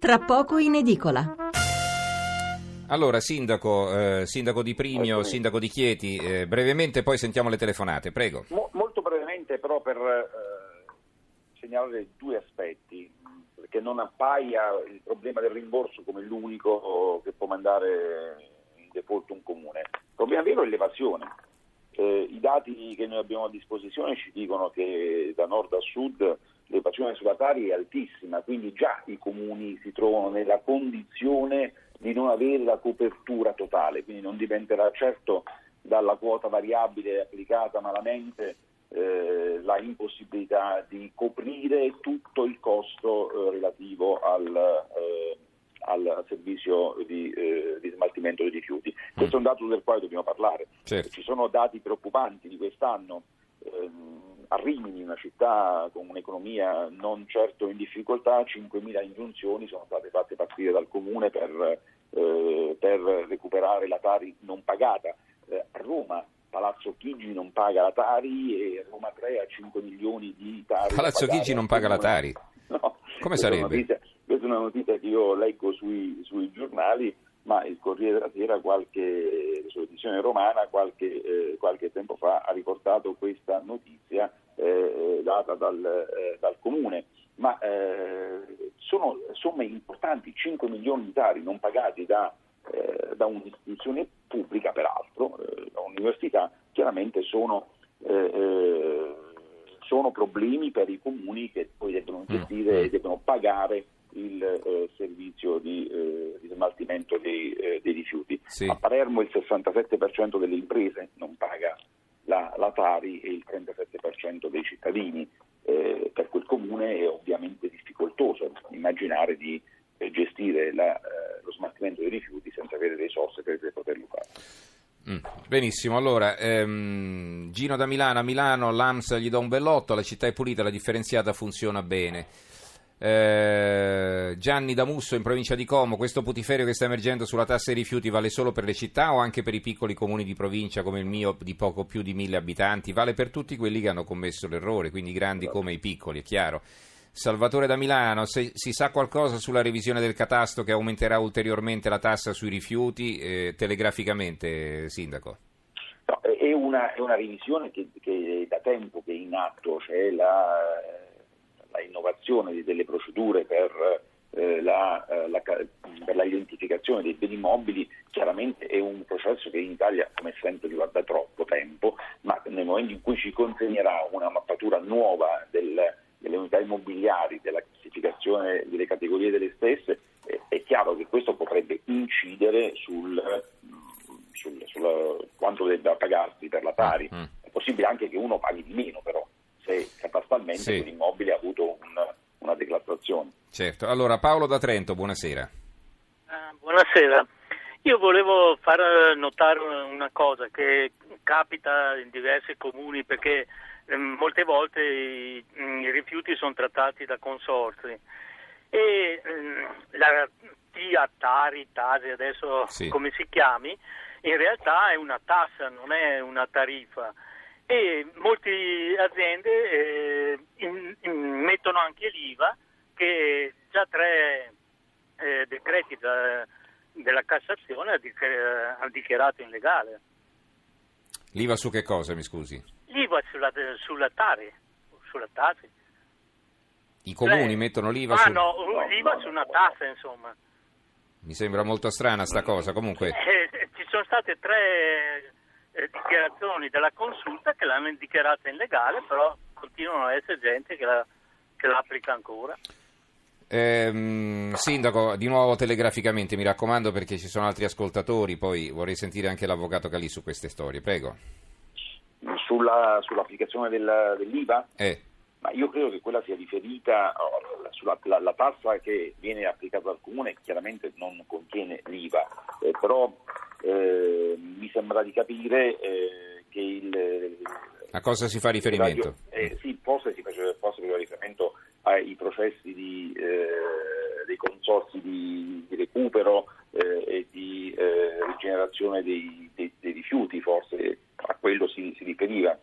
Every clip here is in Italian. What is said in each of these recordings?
Tra poco in edicola. Allora, sindaco, eh, sindaco di Primio, sindaco di Chieti, eh, brevemente poi sentiamo le telefonate, prego. Mo- molto brevemente però per eh, segnalare due aspetti, perché non appaia il problema del rimborso come l'unico che può mandare in default un comune. Il problema vero è l'evasione. Eh, I dati che noi abbiamo a disposizione ci dicono che da nord a sud l'evasione sulla Tari è altissima, quindi già i comuni si trovano nella condizione di non avere la copertura totale, quindi non dipenderà certo dalla quota variabile applicata malamente eh, la impossibilità di coprire tutto il costo eh, relativo al, eh, al servizio di, eh, di, smaltimento dei rifiuti. Questo è un dato del quale dobbiamo parlare. Certo. Ci sono dati preoccupanti di quest'anno. Ehm, a Rimini, una città con un'economia non certo in difficoltà, 5.000 ingiunzioni sono state fatte partire dal comune per, eh, per recuperare la Tari non pagata. Eh, a Roma Palazzo Chigi non paga la Tari e Roma 3 ha 5 milioni di Tari. Palazzo Chigi non paga la Tari? No. Come sarebbe? Notizia, questa è una notizia che io leggo sui, sui giornali, ma il Corriere della Sera, qualche, sull'edizione romana, qualche, eh, qualche tempo fa ha riportato questa notizia eh, data dal, eh, dal, comune. Ma eh, sono somme importanti, 5 milioni di tari non pagati da, eh, da un'istituzione pubblica, peraltro, eh, da un'università, chiaramente sono, sono, problemi per i comuni che poi devono gestire e mm. devono pagare il eh, servizio di, eh, di, smaltimento dei, eh, dei rifiuti. Sì. A Palermo il 67% delle imprese non paga la, la Tari e il 37% dei cittadini. Eh, per quel comune è ovviamente difficoltoso immaginare di eh, gestire la, eh, lo smaltimento dei rifiuti senza avere risorse per poterlo fare. Mm, benissimo, allora ehm, Gino da Milano, a Milano l'AMS gli dà un bellotto, la città è pulita, la differenziata funziona bene. Eh, Gianni Damusso in provincia di Como, questo putiferio che sta emergendo sulla tassa ai rifiuti vale solo per le città o anche per i piccoli comuni di provincia come il mio di poco più di mille abitanti? Vale per tutti quelli che hanno commesso l'errore, quindi i grandi come i piccoli, è chiaro. Salvatore da Milano, se si sa qualcosa sulla revisione del catasto che aumenterà ulteriormente la tassa sui rifiuti, eh, telegraficamente, Sindaco? No, è, una, è una revisione che, che, da tempo che è in atto, c'è la la innovazione delle procedure per, eh, la, eh, la, per la identificazione dei beni mobili chiaramente è un processo che in Italia come sempre riguarda troppo tempo, ma nel momento in cui ci consegnerà una mappatura nuova del, delle unità immobiliari, della classificazione delle categorie delle stesse, eh, è chiaro che questo potrebbe incidere sul, sul, sul quanto debba pagarsi per la Tari. Mm. È possibile anche che uno paghi di meno però se catastalmente Sì. quell'immobile ha avuto un- una declassazione. Certo. Allora, Paolo da Trento, buonasera. Ah, buonasera. Io volevo far notare una cosa che capita in diversi comuni perché ehm, molte volte i, i rifiuti sono trattati da consorzi e ehm, la TIA, Tari, Tasi, adesso Sì. come si chiami, in realtà è una tassa, non è una tariffa e molte aziende eh, in- in- mettono anche l'IVA che già tre eh, decreti da- della Cassazione ha, ha dichiarato illegale. L'IVA su che cosa, mi scusi? L'IVA sulla, sulla Tari, sulla Tasi. I comuni Cioè- mettono l'IVA ah, su... no, No, l'IVA su una tassa, insomma. Mi sembra molto strana sta cosa, comunque... Eh, ci sono state tre eh, dichiarazioni della consulta che l'hanno dichiarata illegale, però continuano ad essere gente che la, che la applica ancora. Ehm, sindaco, di nuovo telegraficamente, mi raccomando perché ci sono altri ascoltatori, poi vorrei sentire anche l'avvocato Calì su queste storie, prego. Sulla, sull'applicazione del- dell'IVA, Eh, ma io credo che quella sia riferita sulla la, la tassa che viene applicata dal comune, chiaramente non contiene l'IVA, eh, però eh, mi sembra di capire eh, che il... a cosa si fa riferimento? Eh, sì, forse si faceva riferimento ai processi di, eh, dei consorsi di, di recupero eh, e di eh, rigenerazione dei, dei- dei rifiuti, forse a quello si, si riferiva.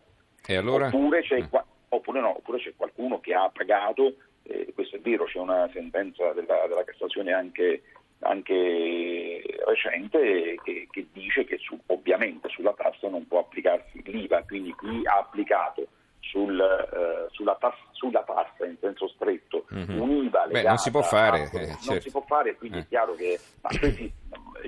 E allora? Oppure c'è, Mm. oppure no, oppure c'è qualcuno che ha pagato eh, questo è vero, c'è una sentenza della, della Cassazione anche, anche recente che, che, dice che su, ovviamente sulla tassa non può applicarsi l'IVA, quindi chi ha applicato sul, eh, sulla, tassa, sulla, tassa, in senso stretto un'IVA Beh, non si può fare, a, eh, non certo. si può fare, quindi eh. è chiaro che questi,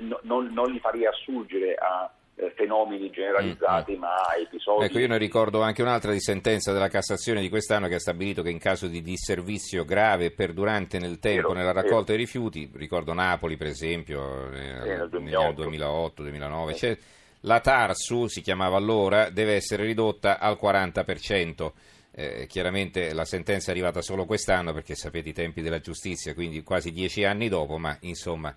no, non, non li farei assurgere a eh, fenomeni generalizzati, mm, mm. ma episodi. Ecco, io ne ricordo anche un'altra di sentenza della Cassazione di quest'anno che ha stabilito che in caso di disservizio grave e perdurante nel tempo vero, nella raccolta vero. dei rifiuti, ricordo Napoli per esempio, eh, anni 2008-2009, cioè, la TARSU, si chiamava allora, deve essere ridotta al 40%. Eh, chiaramente la sentenza è arrivata solo quest'anno perché sapete i tempi della giustizia, quindi quasi dieci anni dopo, ma insomma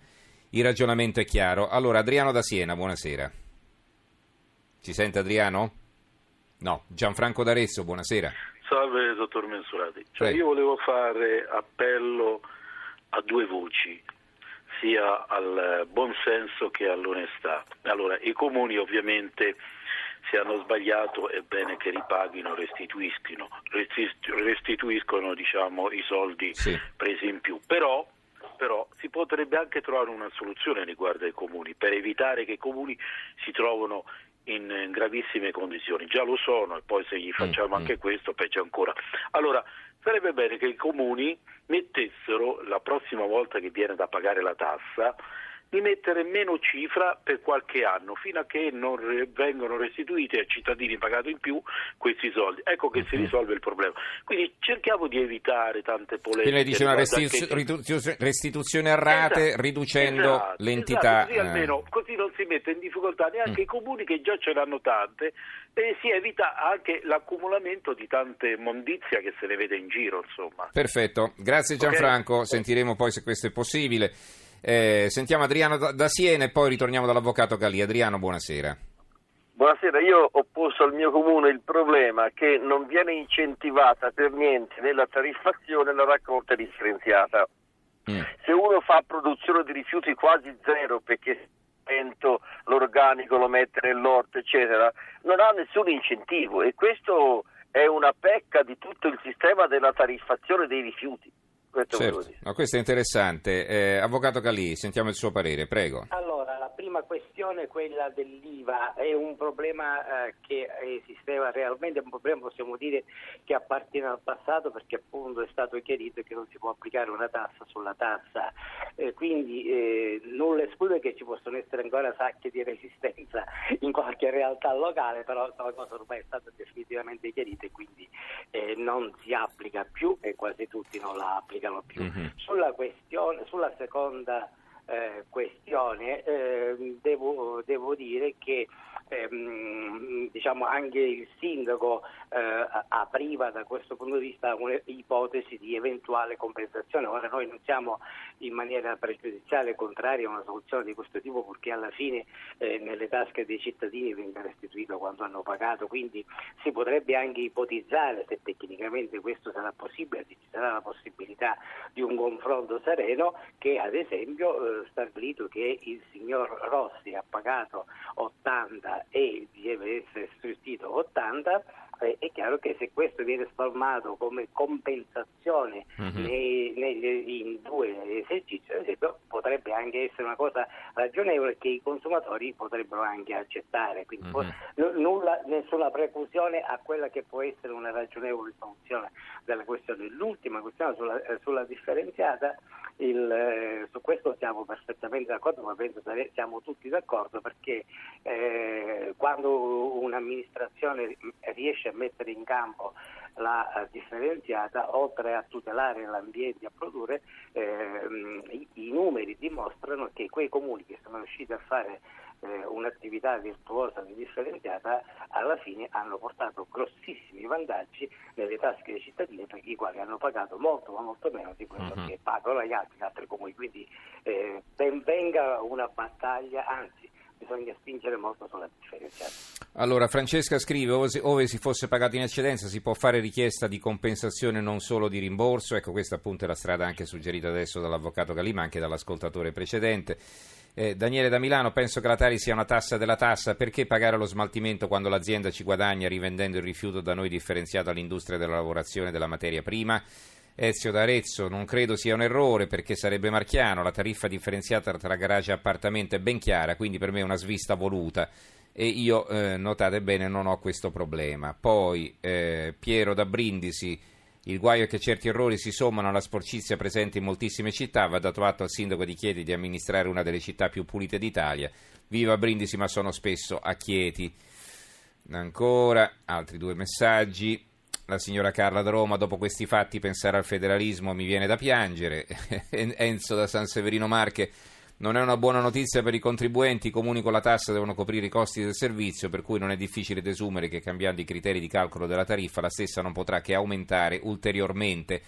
il ragionamento è chiaro. Allora, Adriano da Siena, buonasera. Ci sente Adriano? No, Gianfranco D'Arezzo, buonasera. Salve dottor Mensurati. Cioè, io volevo fare appello a due voci, sia al buonsenso che all'onestà. Allora, i comuni ovviamente se hanno sbagliato è bene che ripaghino, restituiscono, restituiscono diciamo, i soldi sì. presi in più. Però però si potrebbe anche trovare una soluzione riguardo ai comuni per evitare che i comuni si trovino in gravissime condizioni, già lo sono e poi se gli facciamo mm, anche questo peggio ancora. Allora sarebbe bene che i comuni mettessero la prossima volta che viene da pagare la tassa di mettere meno cifra per qualche anno fino a che non re- vengono restituiti ai cittadini pagati in più questi soldi. Ecco che si risolve il problema. Quindi cerchiamo di evitare tante polemiche. Quindi dice una restituz- restituzione a rate esatto, riducendo esatto, l'entità. Esatto, così, almeno, così non si mette in difficoltà neanche mm. i comuni che già ce l'hanno tante e si evita anche l'accumulamento di tante mondizia che se ne vede in giro. Insomma. Perfetto, grazie Gianfranco, okay. sentiremo poi se questo è possibile. Eh, sentiamo Adriano da, da Siena e poi ritorniamo dall'avvocato Galì. Adriano, buonasera. Buonasera, io ho posto al mio comune il problema che non viene incentivata per niente nella tariffazione la raccolta differenziata. Mm. Se uno fa produzione di rifiuti quasi zero perché l'organico lo mette nell'orto, eccetera, non ha nessun incentivo e questo è una pecca di tutto il sistema della tariffazione dei rifiuti. Questo, certo. no, questo è interessante. Eh, Avvocato Calì, sentiamo il suo parere, prego. Allora, la prima questione, quella dell'IVA, è un problema eh, che esisteva realmente, è un problema possiamo dire che appartiene al passato perché appunto è stato chiarito che non si può applicare una tassa sulla tassa, eh, quindi eh, nulla esclude che ci possono essere ancora sacche di resistenza in qualche realtà locale, però la cosa ormai è stata definitivamente chiarita e quindi eh, non si applica più e quasi tutti non la applicano più. Mm-hmm. Sulla, questione, sulla seconda eh, questione eh, devo, devo, dire che ehm, diciamo anche il sindaco eh, apriva da questo punto di vista un'ipotesi di eventuale compensazione. Ora noi non siamo in maniera pregiudiziale contrari a una soluzione di questo tipo perché alla fine eh, nelle tasche dei cittadini venga restituito quanto hanno pagato, quindi si potrebbe anche ipotizzare se tecnicamente questo sarà possibile, se ci sarà la possibilità di un confronto sereno che ad esempio eh, stabilito che il signor Rossi ha pagato 80 e deve essere restituito 80 eh, è chiaro che se questo viene spalmato come compensazione mm-hmm. nei, nei, in due esercizi, ad esempio, potrebbe anche essere una cosa ragionevole che i consumatori potrebbero anche accettare. Quindi mm-hmm. nulla, nessuna preclusione a quella che può essere una ragionevole soluzione della questione. L'ultima questione sulla, sulla differenziata, il, eh, su questo siamo perfettamente d'accordo, ma penso che siamo tutti d'accordo perché eh, quando un'amministrazione riesce a mettere in campo la uh, differenziata, oltre a tutelare l'ambiente e a produrre, ehm, i, i, numeri dimostrano che quei comuni che sono riusciti a fare eh, un'attività virtuosa di differenziata alla fine hanno portato grossissimi vantaggi nelle tasche dei cittadini per i quali hanno pagato molto ma molto meno di quello uh-huh. che pagano gli altri, gli altri comuni. Quindi eh, ben venga una battaglia, anzi bisogna spingere molto sulla differenziata. Allora, Francesca scrive, ove, si fosse pagato in eccedenza si può fare richiesta di compensazione non solo di rimborso, ecco questa appunto è la strada anche suggerita adesso dall'avvocato Galima, anche dall'ascoltatore precedente. Eh, Daniele da Milano, penso che la Tari sia una tassa della tassa, perché pagare lo smaltimento quando l'azienda ci guadagna rivendendo il rifiuto da noi differenziato all'industria della lavorazione della materia prima? Ezio d'Arezzo, non credo sia un errore perché sarebbe marchiano, la tariffa differenziata tra garage e appartamento è ben chiara, quindi per me è una svista voluta e io, eh, notate bene, non ho questo problema. Poi eh, Piero da Brindisi, il guaio è che certi errori si sommano alla sporcizia presente in moltissime città, va dato atto al sindaco di Chieti di amministrare una delle città più pulite d'Italia. Viva Brindisi, ma sono spesso a Chieti. Ancora, altri due messaggi. La signora Carla da Roma, dopo questi fatti, pensare al federalismo mi viene da piangere. Enzo da San Severino Marche. Non è una buona notizia per i contribuenti, i comuni con la tassa devono coprire i costi del servizio, per cui non è difficile desumere che cambiando i criteri di calcolo della tariffa la stessa non potrà che aumentare ulteriormente.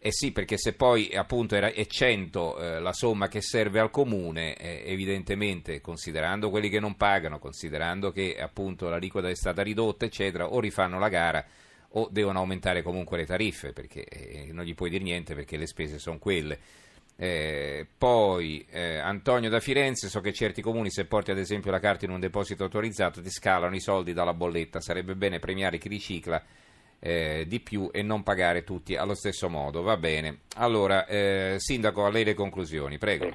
Eh sì, perché se poi appunto è 100 eh, la somma che serve al comune, eh, evidentemente considerando quelli che non pagano, considerando che appunto l'aliquota è stata ridotta, eccetera, o rifanno la gara o devono aumentare comunque le tariffe, perché eh, non gli puoi dire niente perché le spese sono quelle. Eh, poi eh, Antonio da Firenze, so che certi comuni se porti ad esempio la carta in un deposito autorizzato ti scalano i soldi dalla bolletta, sarebbe bene premiare chi ricicla eh, di più e non pagare tutti allo stesso modo. Va bene. Allora, eh, Sindaco, a lei le conclusioni, prego.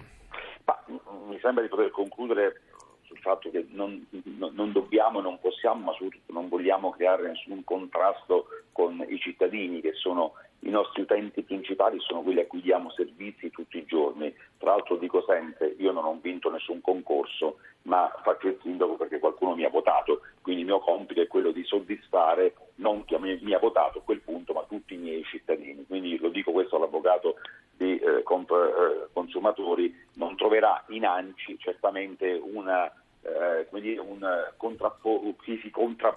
Ma, mi sembra di poter concludere fatto che non, non dobbiamo, non possiamo, ma soprattutto non vogliamo creare nessun contrasto con i cittadini che sono i nostri utenti principali sono quelli a cui diamo servizi tutti i giorni. Tra l'altro dico sempre, io non ho vinto nessun concorso, ma faccio il sindaco perché qualcuno mi ha votato, quindi il mio compito è quello di soddisfare non chi mi ha votato a quel punto, ma tutti i miei cittadini. Quindi lo dico questo all'avvocato di eh, comp- eh, consumatori, non troverà in ANCI certamente una, eh, dire, un contrappo- chi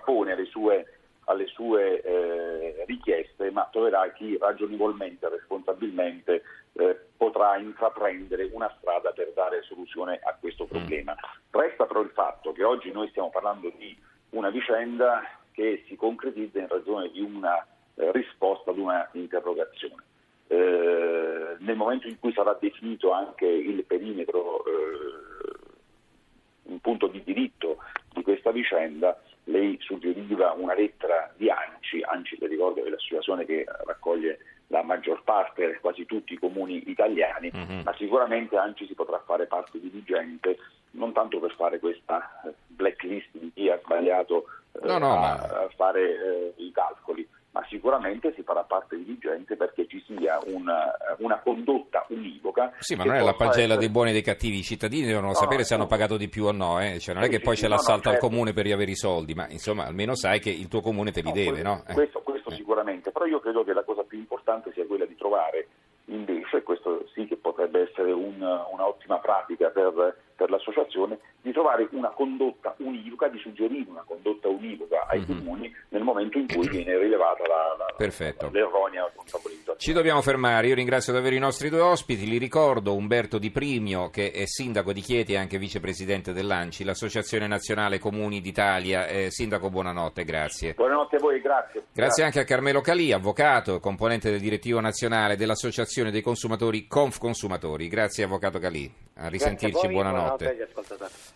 si contrappone alle sue alle sue eh, richieste, ma troverà chi ragionevolmente e responsabilmente eh, potrà intraprendere una strada per dare soluzione a questo mm. problema. Resta però il fatto che oggi noi stiamo parlando di una vicenda che si concretizza in ragione di una eh, risposta ad una interrogazione. Eh, nel momento in cui sarà definito anche il perimetro, eh, un punto di diritto di questa vicenda, lei suggeriva una lettera di ANCI, ANCI le ricordo è l'associazione che raccoglie la maggior parte, quasi tutti i comuni italiani, uh-huh. ma sicuramente ANCI si potrà fare parte diligente, non tanto per fare questa blacklist di chi ha sbagliato eh, no, no, a, ma... fare eh, i sicuramente si farà parte diligente perché ci sia una, una condotta univoca. Sì, ma non è la pagella essere... dei buoni e dei cattivi, i cittadini devono no, sapere se hanno pagato di più o no, eh? cioè, non è che poi c'è l'assalto al certo. comune per riavere i soldi, ma insomma almeno sai che il tuo comune te li deve, questo, no? Eh. Questo, questo sicuramente, però io credo che la cosa più importante sia quella di trovare invece, questo sì che potrebbe essere un, un'ottima pratica per, per, l'associazione, di trovare una condotta univoca, di suggerire una condotta univoca ai mm-hmm. comuni nel momento in cui viene rilevata la, la, la, l'erronea responsabilità. Ci dobbiamo fermare, io ringrazio davvero i nostri due ospiti, li ricordo Umberto Di Primio che è sindaco di Chieti e anche vicepresidente dell'ANCI, l'Associazione Nazionale Comuni d'Italia. Eh, sindaco, buonanotte, grazie. Buonanotte a voi, grazie. Grazie, grazie. anche a Carmelo Calì, avvocato, componente del direttivo nazionale dell'Associazione dei Consumatori Conf Consumatori. Grazie Avvocato Calì, a risentirci, buonanotte. buonanotte